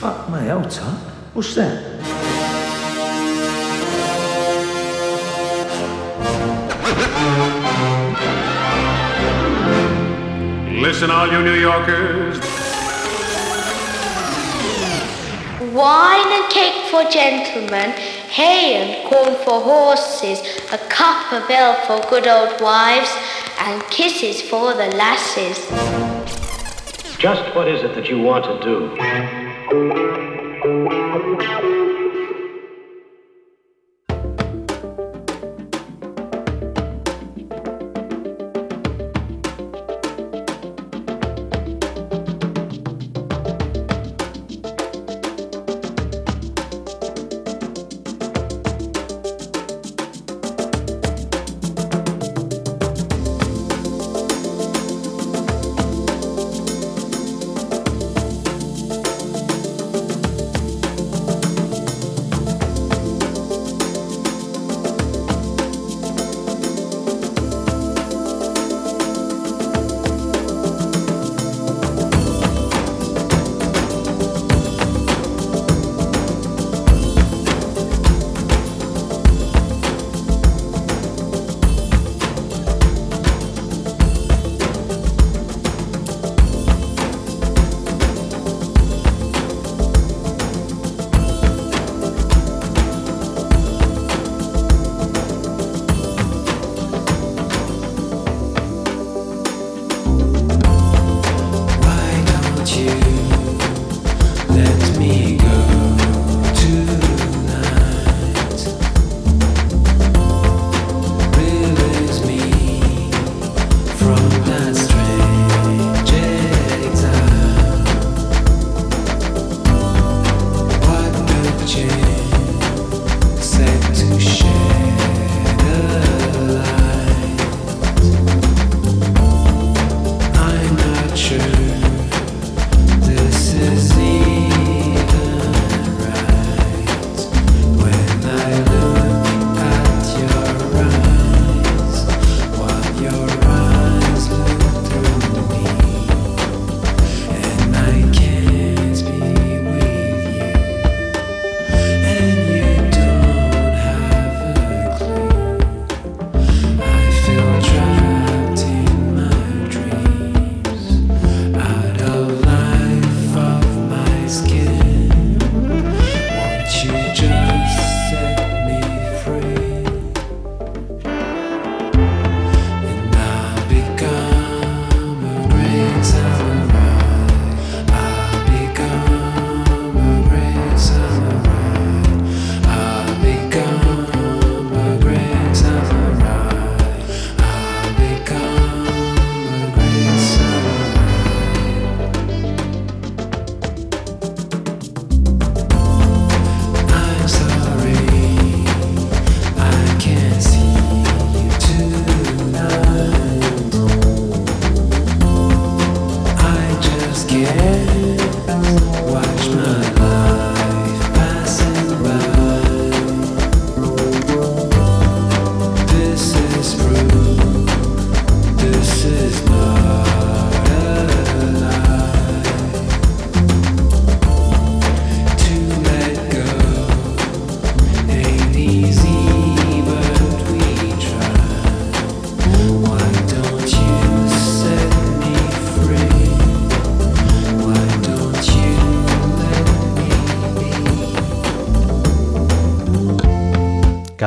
fuck my altar? What's that? Listen, all you New Yorkers. Wine and cake for gentlemen, hay and corn for horses, a cup of ale for good old wives, and kisses for the lasses. Just what is it that you want to do? Música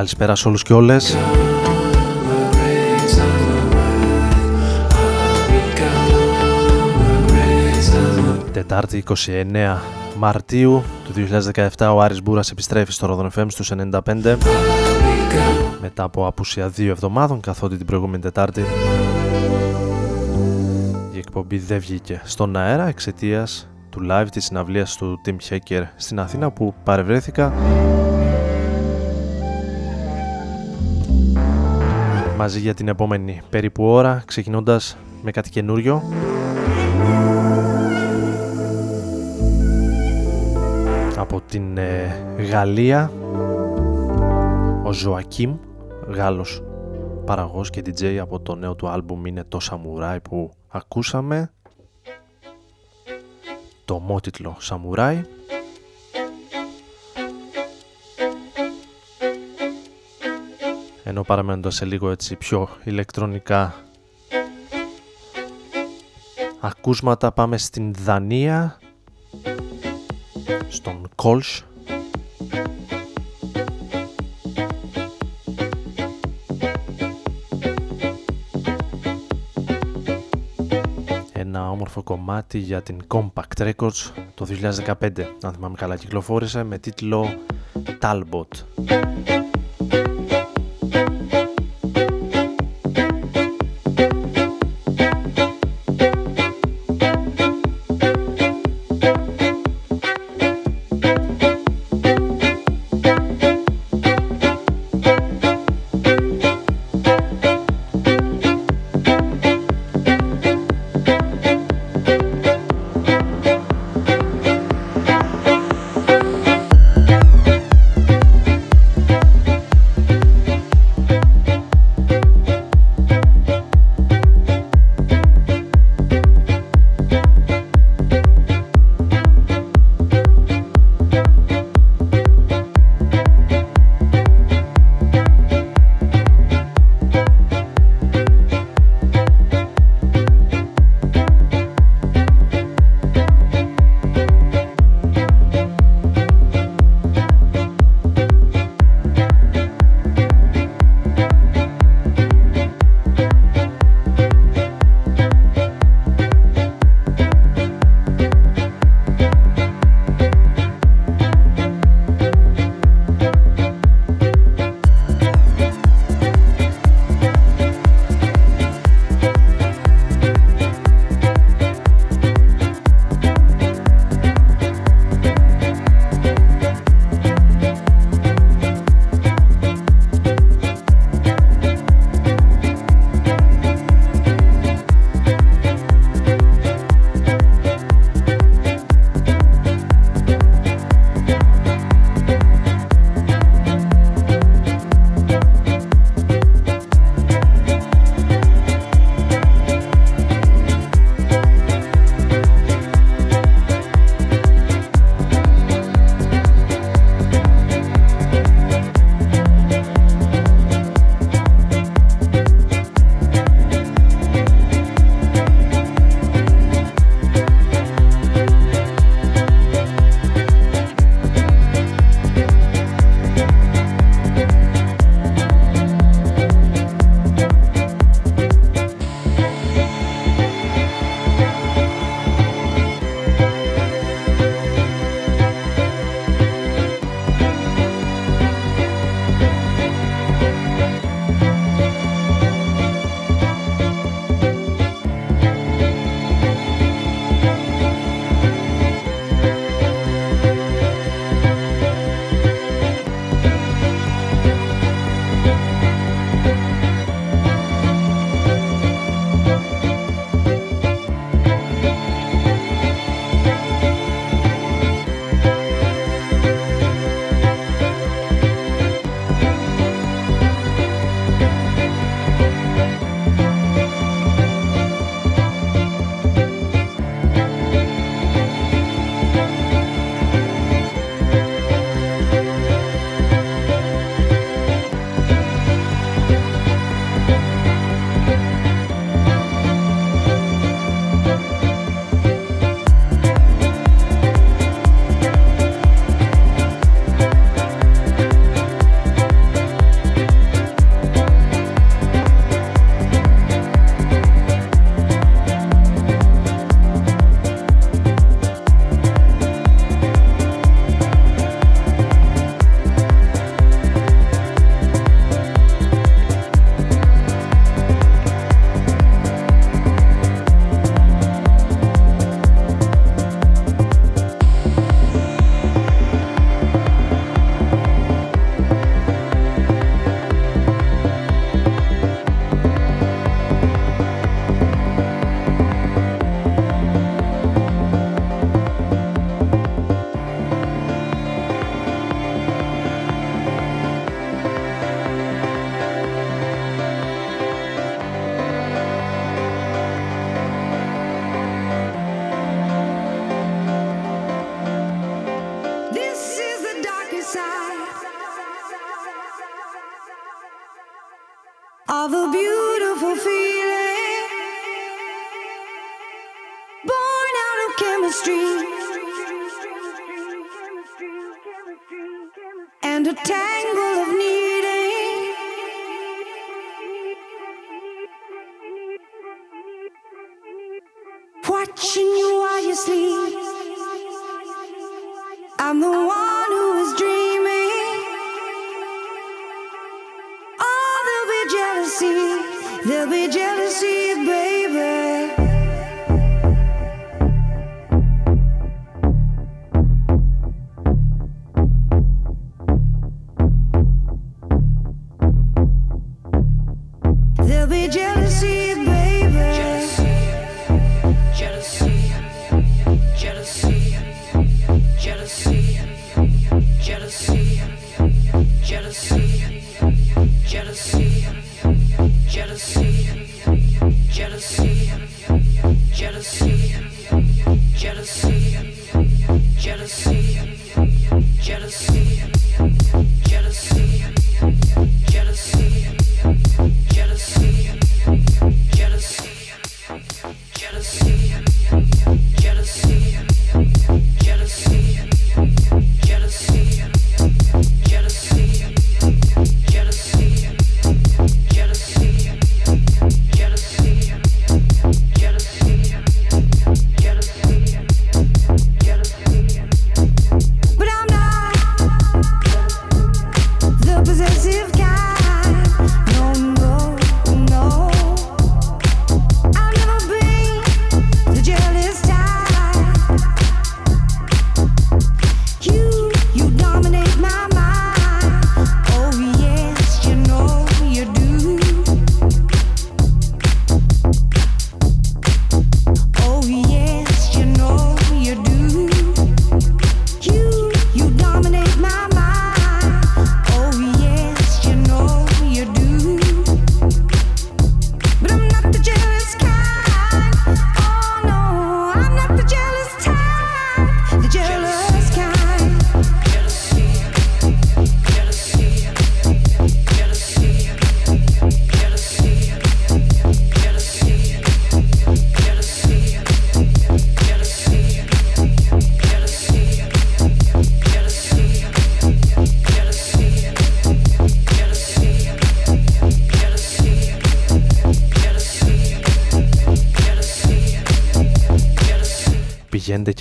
Καλησπέρα σε όλους και όλες. Τετάρτη 29 Μαρτίου του 2017 ο Άρης Μπούρας επιστρέφει στο Ρόδον FM στους 95 μετά από απουσία δύο εβδομάδων καθότι την προηγούμενη Τετάρτη η εκπομπή δεν βγήκε στον αέρα εξαιτίας του live της συναυλίας του Tim Hacker στην Αθήνα που παρευρέθηκα μαζί για την επόμενη περίπου ώρα ξεκινώντας με κάτι καινούριο. Από την ε, Γαλλία ο Ζωακίμ Γάλλος παραγός και DJ από το νέο του άλμπουμ είναι το Samurai που ακούσαμε. Το μότιτλο Samurai ενώ παραμένοντας σε λίγο έτσι πιο ηλεκτρονικά. Ακούσματα πάμε στην Δανία στον Κόλσ. Ένα όμορφο κομμάτι για την Compact Records το 2015 αν θυμάμαι καλά κυκλοφόρησε με τίτλο Talbot of a beautiful feeling. Born out of chemistry. And a tangle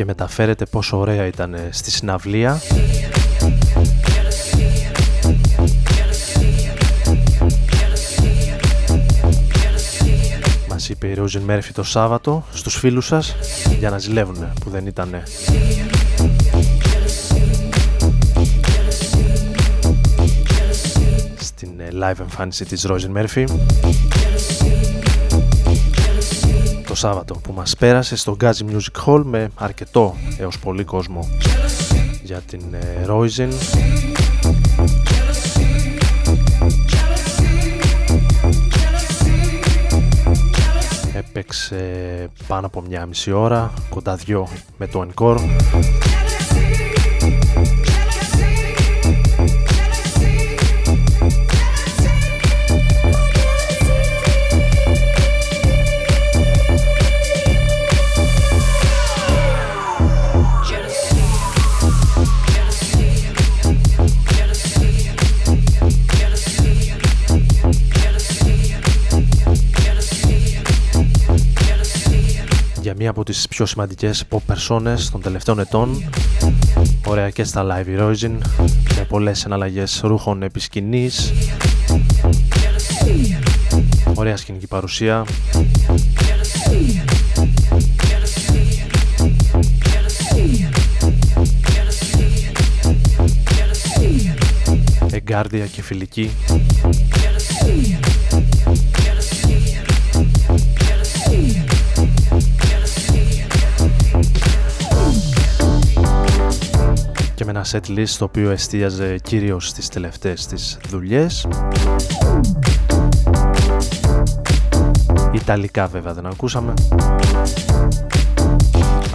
και μεταφέρεται πόσο ωραία ήταν στη συναυλία. Μας είπε η Ρόζιν Μέρφη το Σάββατο στους φίλους σας για να ζηλεύουν που δεν ήταν στην live εμφάνιση της Ρόζιν Μέρφη Σάββατο που μας πέρασε στο Gazi Music Hall με αρκετό έως πολύ κόσμο για την Roisin. Ε, Έπαιξε πάνω από μια μισή ώρα, κοντά δυο με το Encore από τις πιο σημαντικές pop περσόνες των τελευταίων ετών. Ωραία και στα live Erosion με πολλές εναλλαγές ρούχων επί σκηνής ωραία σκηνική παρουσία. Εγκάρδια και φιλική και με ένα set list το οποίο εστίαζε κυρίως στις τελευταίες της δουλειές. Ιταλικά βέβαια δεν ακούσαμε.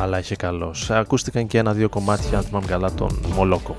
Αλλά είχε καλός. Ακούστηκαν και ένα-δύο κομμάτια αν θυμάμαι καλά τον Μολόκο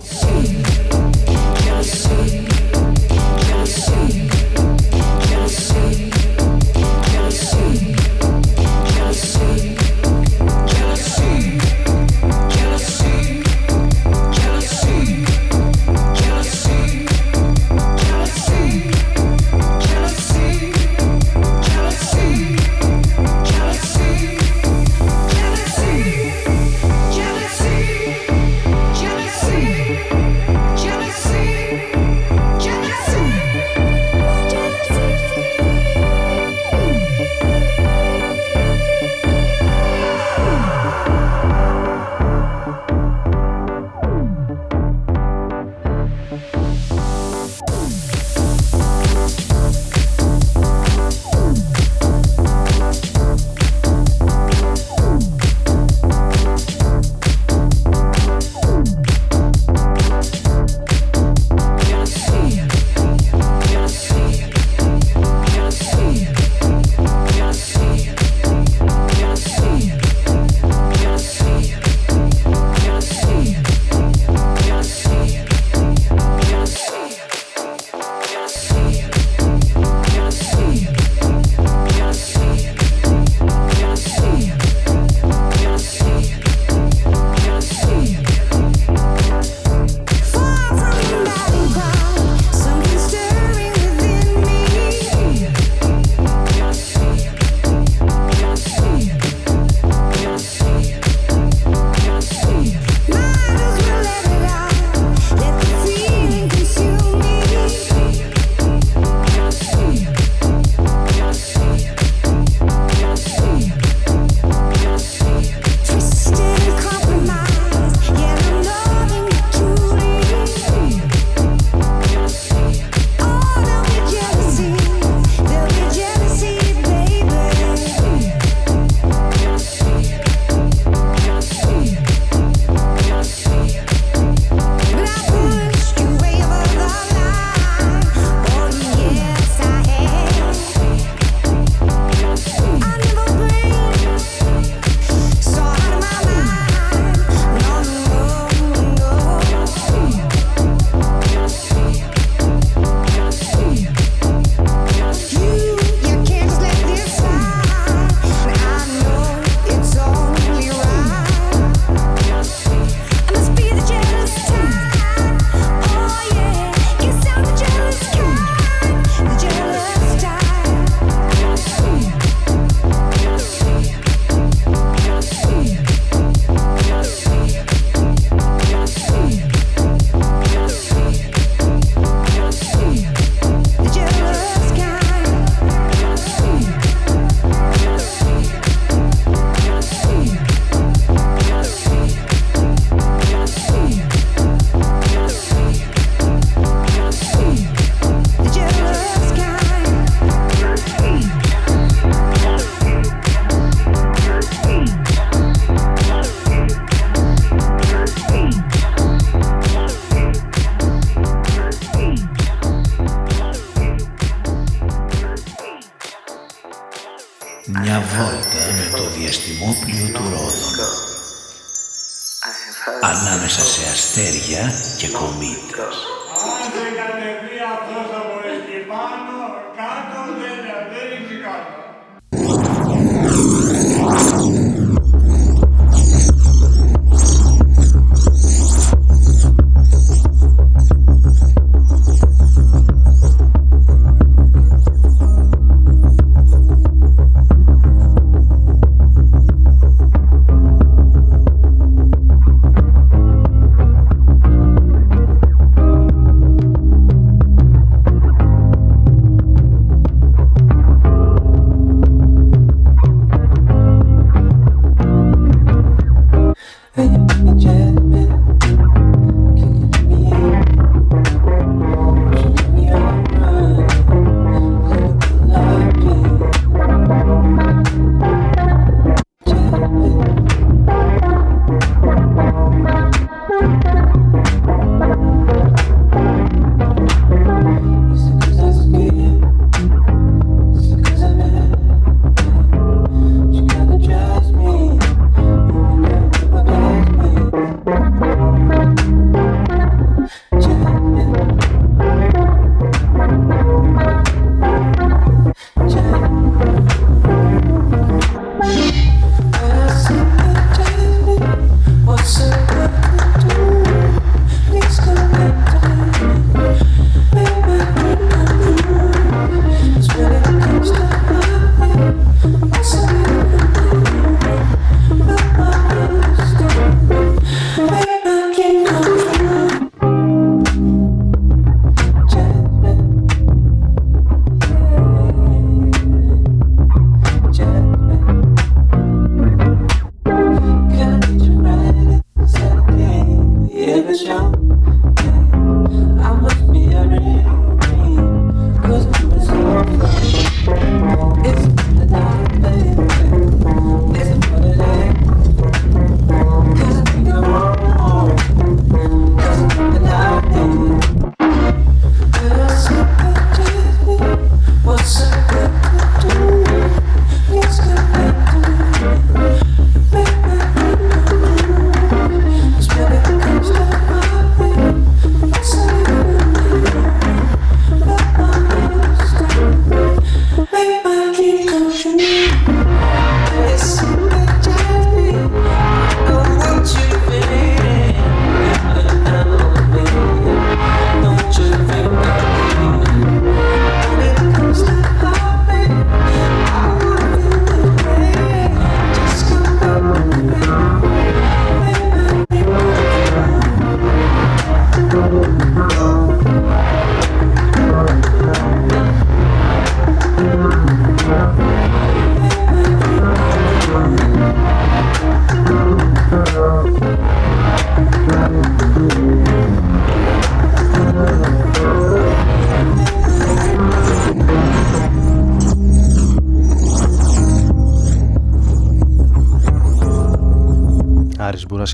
ανάμεσα σε αστέρια και κομήτες.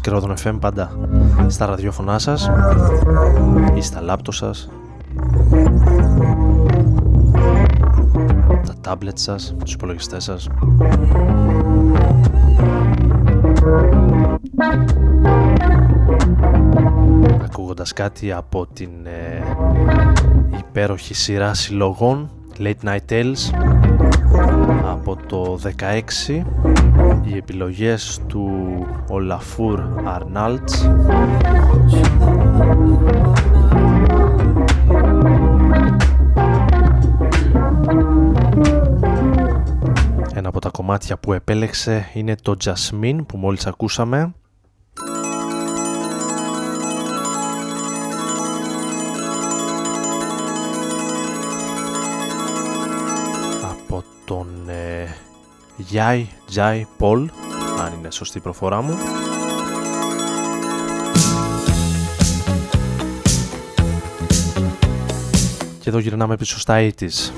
Και Ρόδον FM πάντα στα ραδιόφωνά σας ή στα λάπτο σας τα τάμπλετ σας, τους υπολογιστές σας. Ακούγοντας κάτι από την ε, υπέροχη σειρά συλλογών Late Night Tales από το 16 οι επιλογές του Ολαφούρ Αρνάλτς Ένα από τα κομμάτια που επέλεξε είναι το Jasmine που μόλις ακούσαμε Γιάι Τζάι Πολ αν είναι σωστή η προφορά μου. Και εδώ γυρνάμε πίσω στα 80's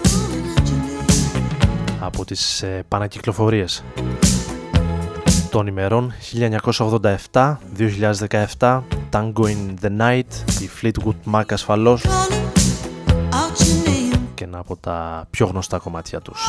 από τις ε, πανακυκλοφορίες. Των ημερών 1987-2017 Tango in the Night η Fleetwood Mac ασφαλώς. Και ένα από τα πιο γνωστά κομμάτια τους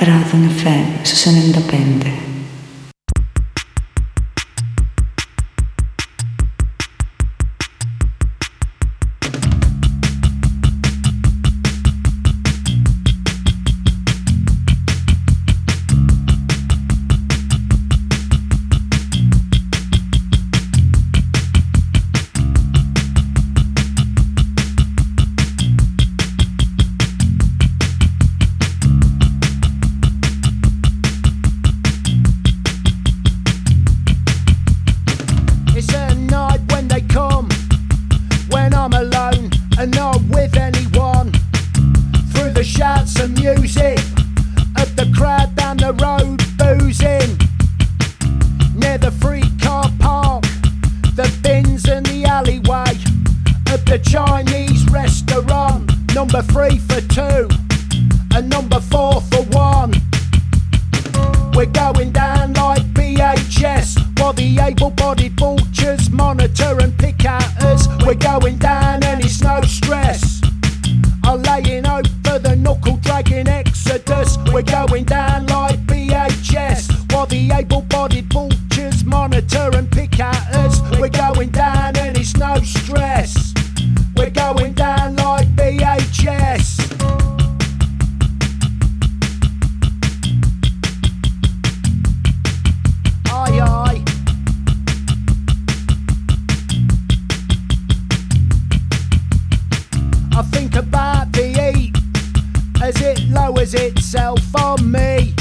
Radon FM su 95. I think about the heat as it lowers itself on me.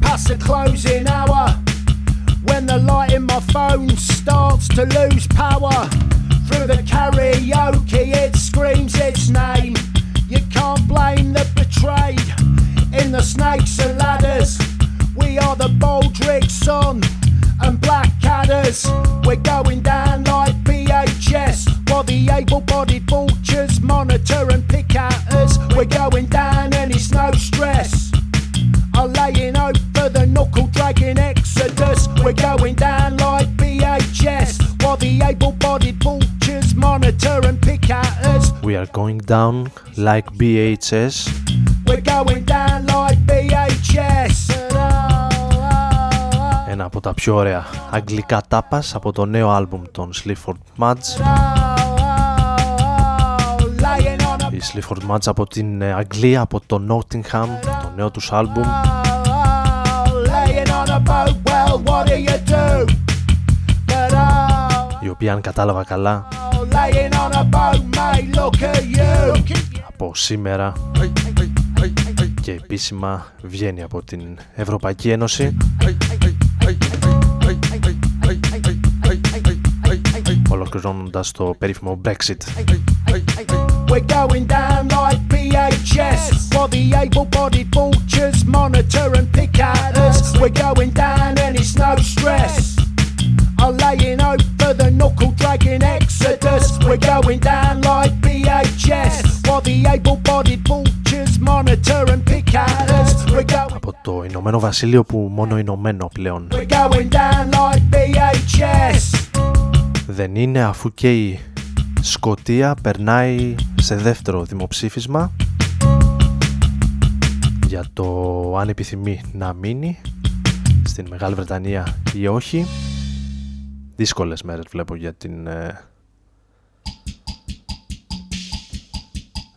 Past the closing hour, when the light in my phone starts to lose power. Through the karaoke, it screams its name. You can't blame the betrayed in the snakes and ladders. We are the Baldrick Sun and Black We're going down the able bodied vultures monitor and pick at us. We're going down and it's no stress. Are laying over the knuckle dragging exodus. We're going down like BHS while the able bodied vultures monitor and pick at us. We are going down like BHS. We're going down like BHS. Ένα από τα πιο ωραία αγγλικά τάπας από το νέο άλμπουμ των Sleaford Muds. Laying on a Οι Sleaford Muds από την ε, Αγγλία, από το Nottingham, το νέο τους άλμπουμ. laying on a boat. Well, what do you do? But oh, η οποία αν κατάλαβα καλά laying on a boat, mate. Look at you. από σήμερα και επίσημα βγαίνει από την Ευρωπαϊκή Ένωση ολοκληρώνοντας το περίφημο Brexit. We're going down like BHS while the able-bodied vultures monitor and pick at us. We're going down and it's no stress. Are laying over the knuckle-dragging exodus. We're going down like BHS while the able-bodied vultures monitor and pick at us. We're going, Από το Ηνωμένο Βασίλειο που μόνο Ηνωμένο πλέον we're going down like BHS. δεν είναι αφού και η Σκοτία περνάει σε δεύτερο δημοψήφισμα για το αν επιθυμεί να μείνει στην Μεγάλη Βρετανία ή όχι. Δύσκολες μέρες βλέπω για την ε,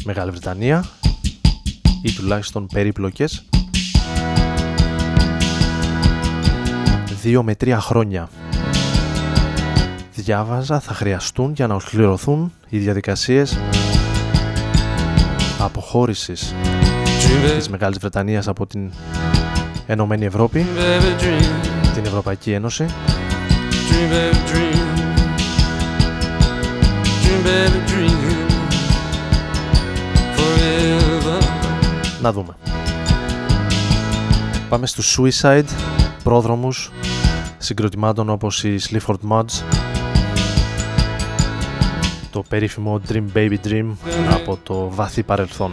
Μεγάλη Βρετανία ή τουλάχιστον περίπλοκες. Δύο με τρία χρόνια διάβαζα θα χρειαστούν για να ολοκληρωθούν οι διαδικασίες αποχώρησης της Μεγάλης Βρετανίας από την Ενωμένη Ευρώπη, την Ευρωπαϊκή Ένωση. Να δούμε. Πάμε στους Suicide, πρόδρομους συγκροτημάτων όπως οι Sleaford Mods, το περίφημο Dream Baby Dream από το βαθύ παρελθόν.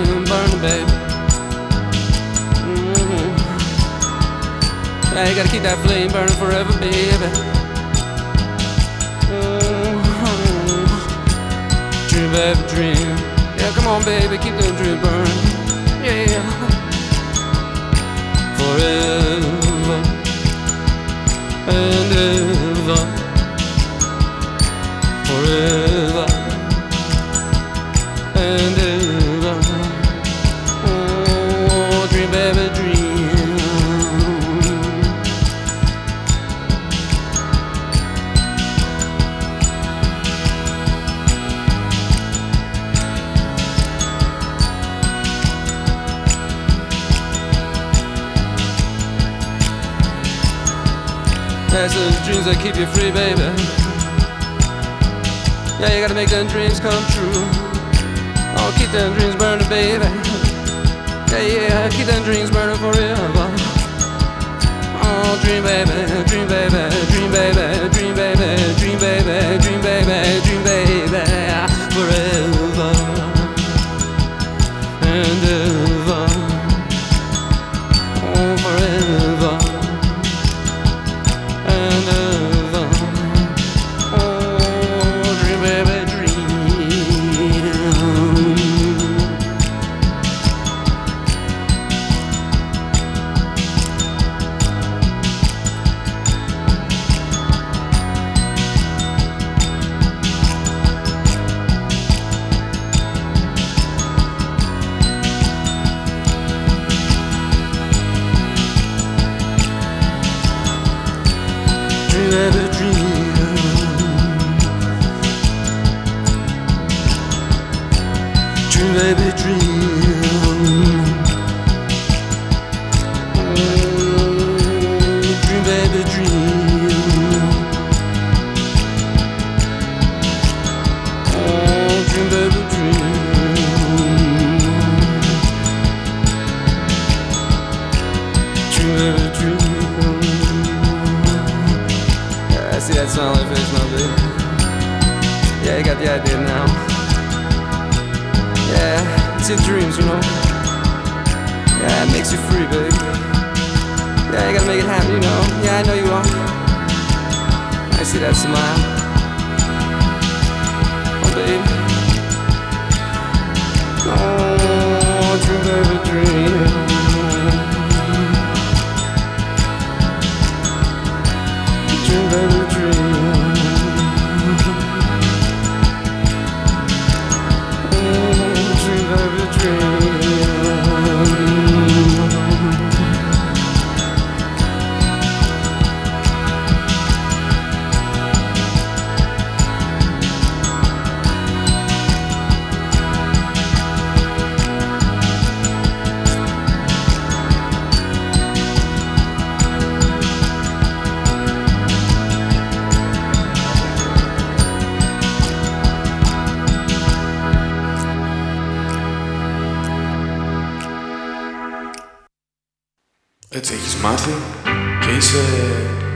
burning, burning, baby. Mm-hmm. Yeah, you gotta keep that flame burning forever, baby. Mmm. Dream, baby, dream. Yeah, come on, baby, keep that dream burning. Yeah. Forever and ever. Forever. That keep you free, baby. Yeah, you gotta make them dreams come true. Oh, keep them dreams burning, baby. Yeah, yeah, keep them dreams burning forever. Oh, dream baby, dream baby, dream baby, dream baby, dream baby, dream baby, dream baby, forever dream μάθει και είσαι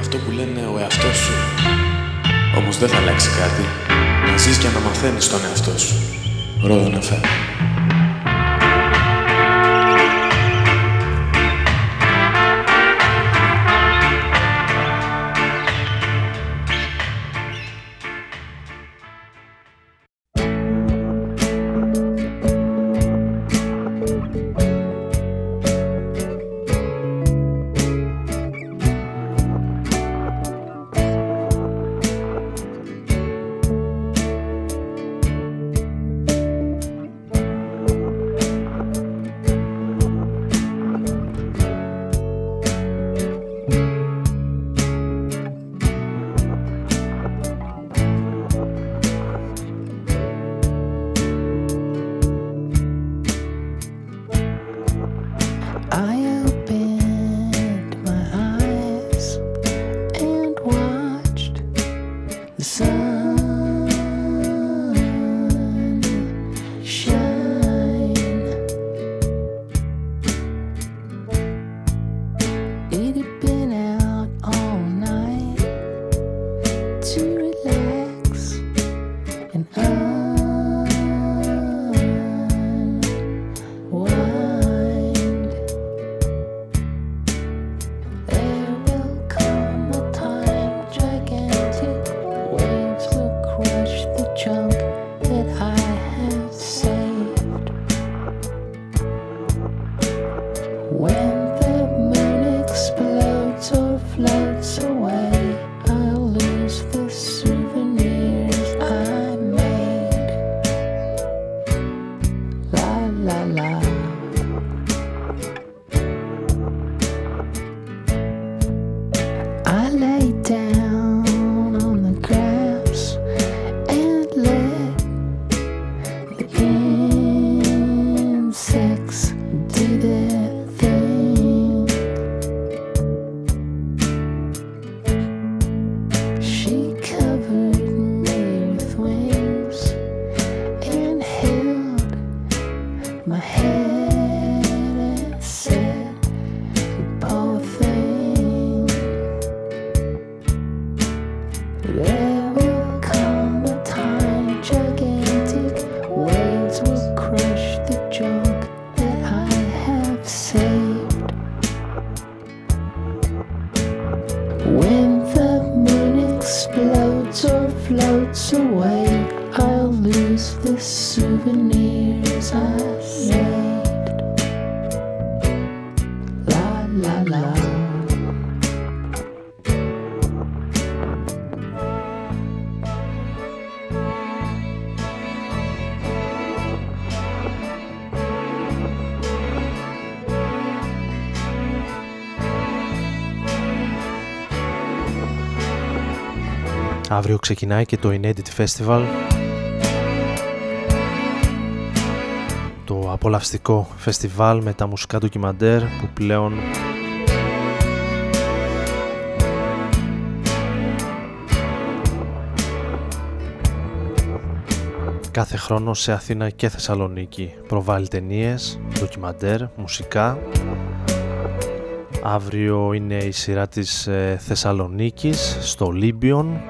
αυτό που λένε ο εαυτός σου. Όμως δεν θα αλλάξει κάτι. Να ζεις και να μαθαίνεις τον εαυτό σου. Ρόδο να φέρει. Αύριο ξεκινάει και το Inedit Festival. Το απολαυστικό φεστιβάλ με τα μουσικά ντοκιμαντέρ που πλέον κάθε χρόνο σε Αθήνα και Θεσσαλονίκη προβάλλει ταινίες, ντοκιμαντέρ, μουσικά. Αύριο είναι η σειρά της ε, Θεσσαλονίκης στο Ολύμπιον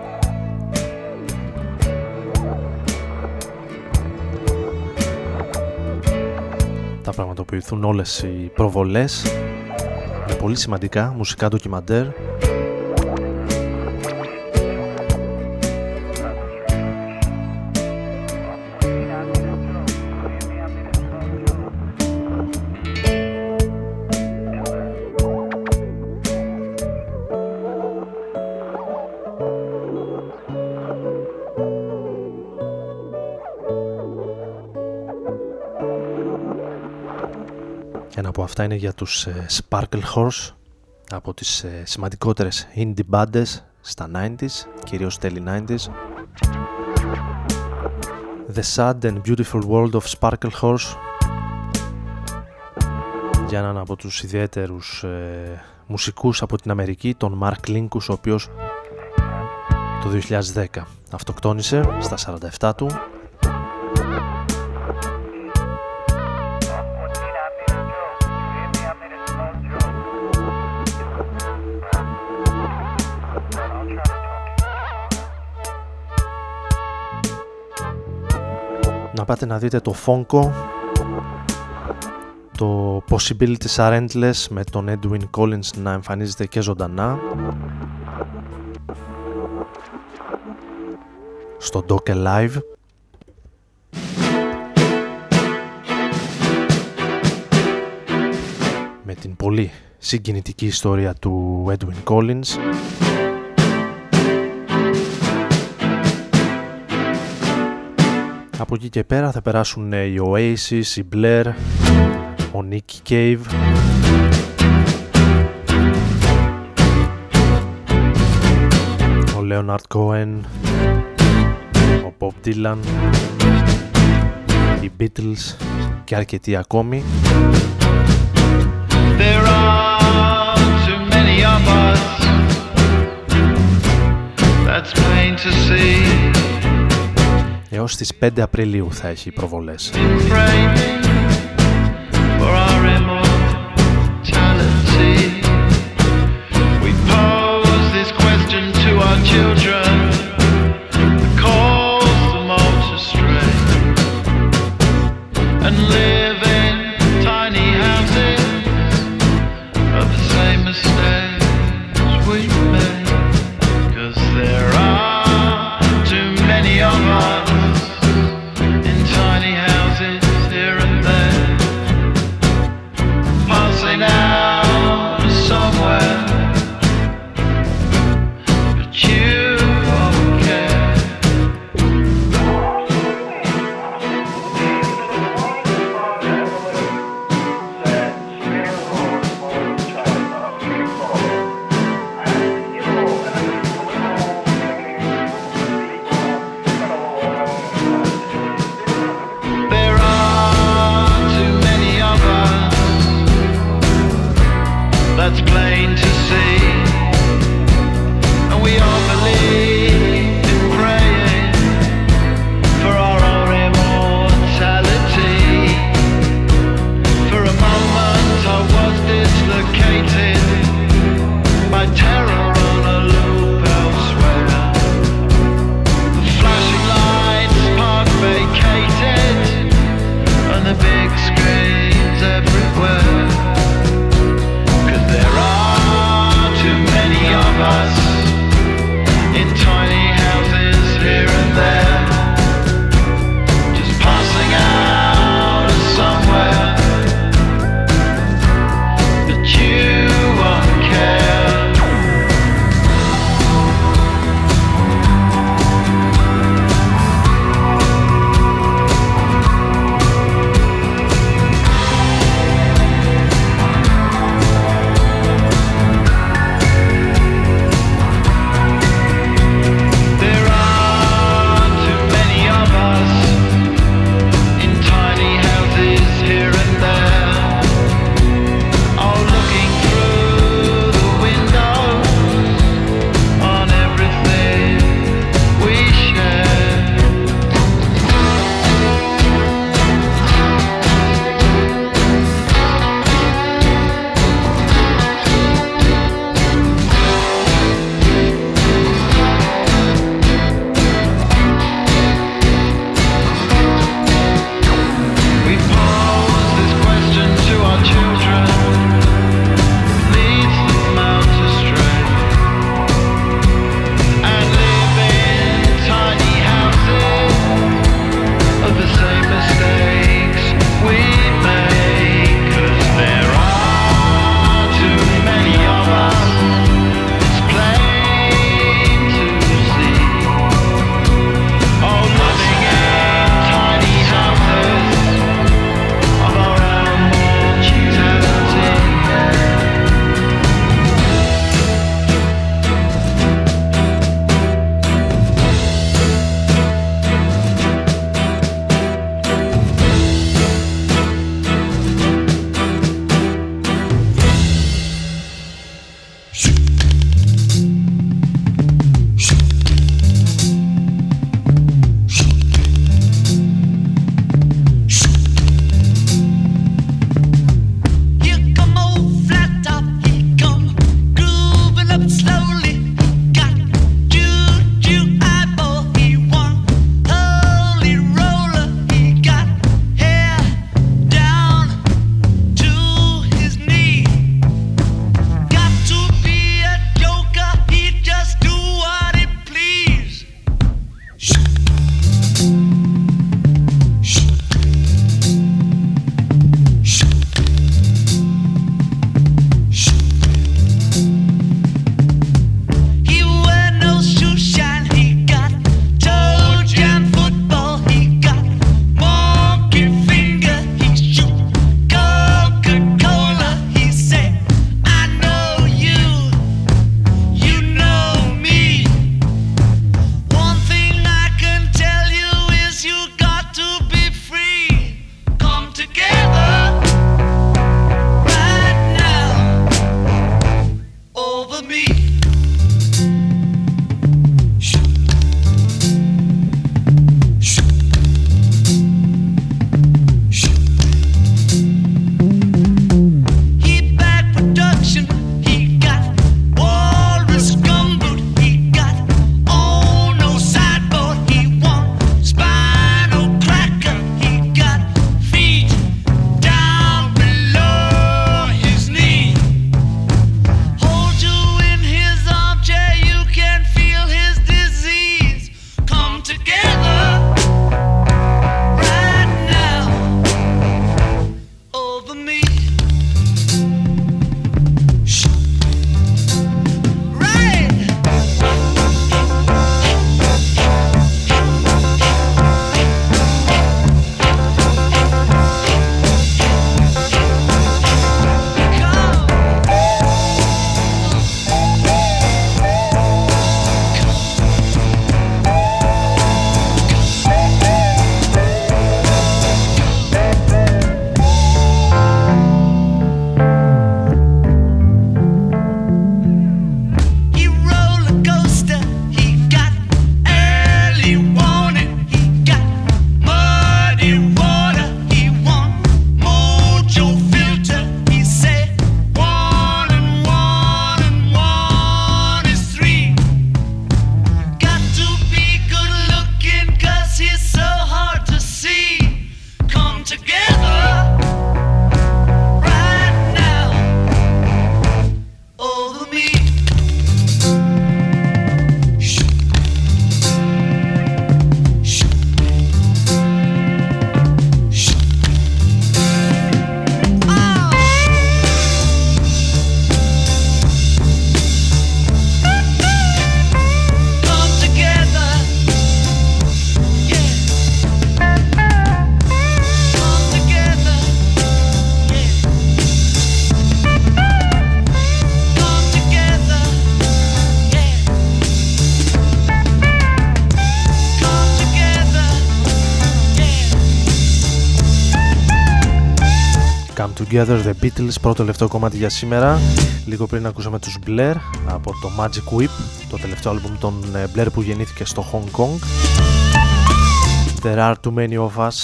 πραγματοποιηθούν όλες οι προβολές με πολύ σημαντικά μουσικά ντοκιμαντέρ αυτά είναι για τους ε, Sparkle Horse από τις ε, σημαντικότερες indie bands στα 90s, κυρίως τέλη 90s. The Sad and Beautiful World of Sparkle Horse για έναν από τους ιδιαίτερους ε, μουσικούς από την Αμερική, τον Mark Linkus, ο οποίος το 2010 αυτοκτόνησε στα 47 του να πάτε να δείτε το Fonko το Possibilities Are Endless με τον Edwin Collins να εμφανίζεται και ζωντανά. Στο Doc Live. Με την πολύ συγκινητική ιστορία του Edwin Collins Από εκεί και πέρα θα περάσουν οι Oasis, η Blair, ο Nick Cave ο Leonard Cohen ο Bob Dylan οι Beatles και αρκετοί ακόμη There are too many of us. That's plain to see. Έως τις 5 Απριλίου θα έχει προβολές. Framing Together, The Beatles, πρώτο τελευταίο κομμάτι για σήμερα. Λίγο πριν ακούσαμε τους Blair από το Magic Whip, το τελευταίο άλμπουμ των ε, Blair που γεννήθηκε στο Hong Kong. There are too many of us.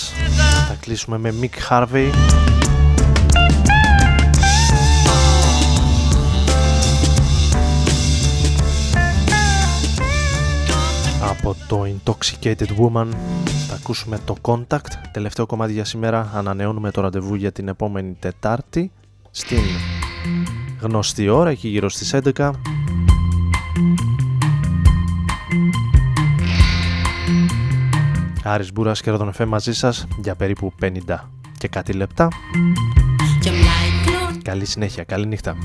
Θα κλείσουμε με Mick Harvey. Από το Intoxicated Woman θα ακούσουμε το Contact, τελευταίο κομμάτι για σήμερα. Ανανεώνουμε το ραντεβού για την επόμενη Τετάρτη στην γνωστή ώρα, εκεί γύρω στις 11. Άρης Μπούρας και Ροδονεφέ μαζί σας για περίπου 50 και κάτι λεπτά. Καλή συνέχεια, καλή νύχτα.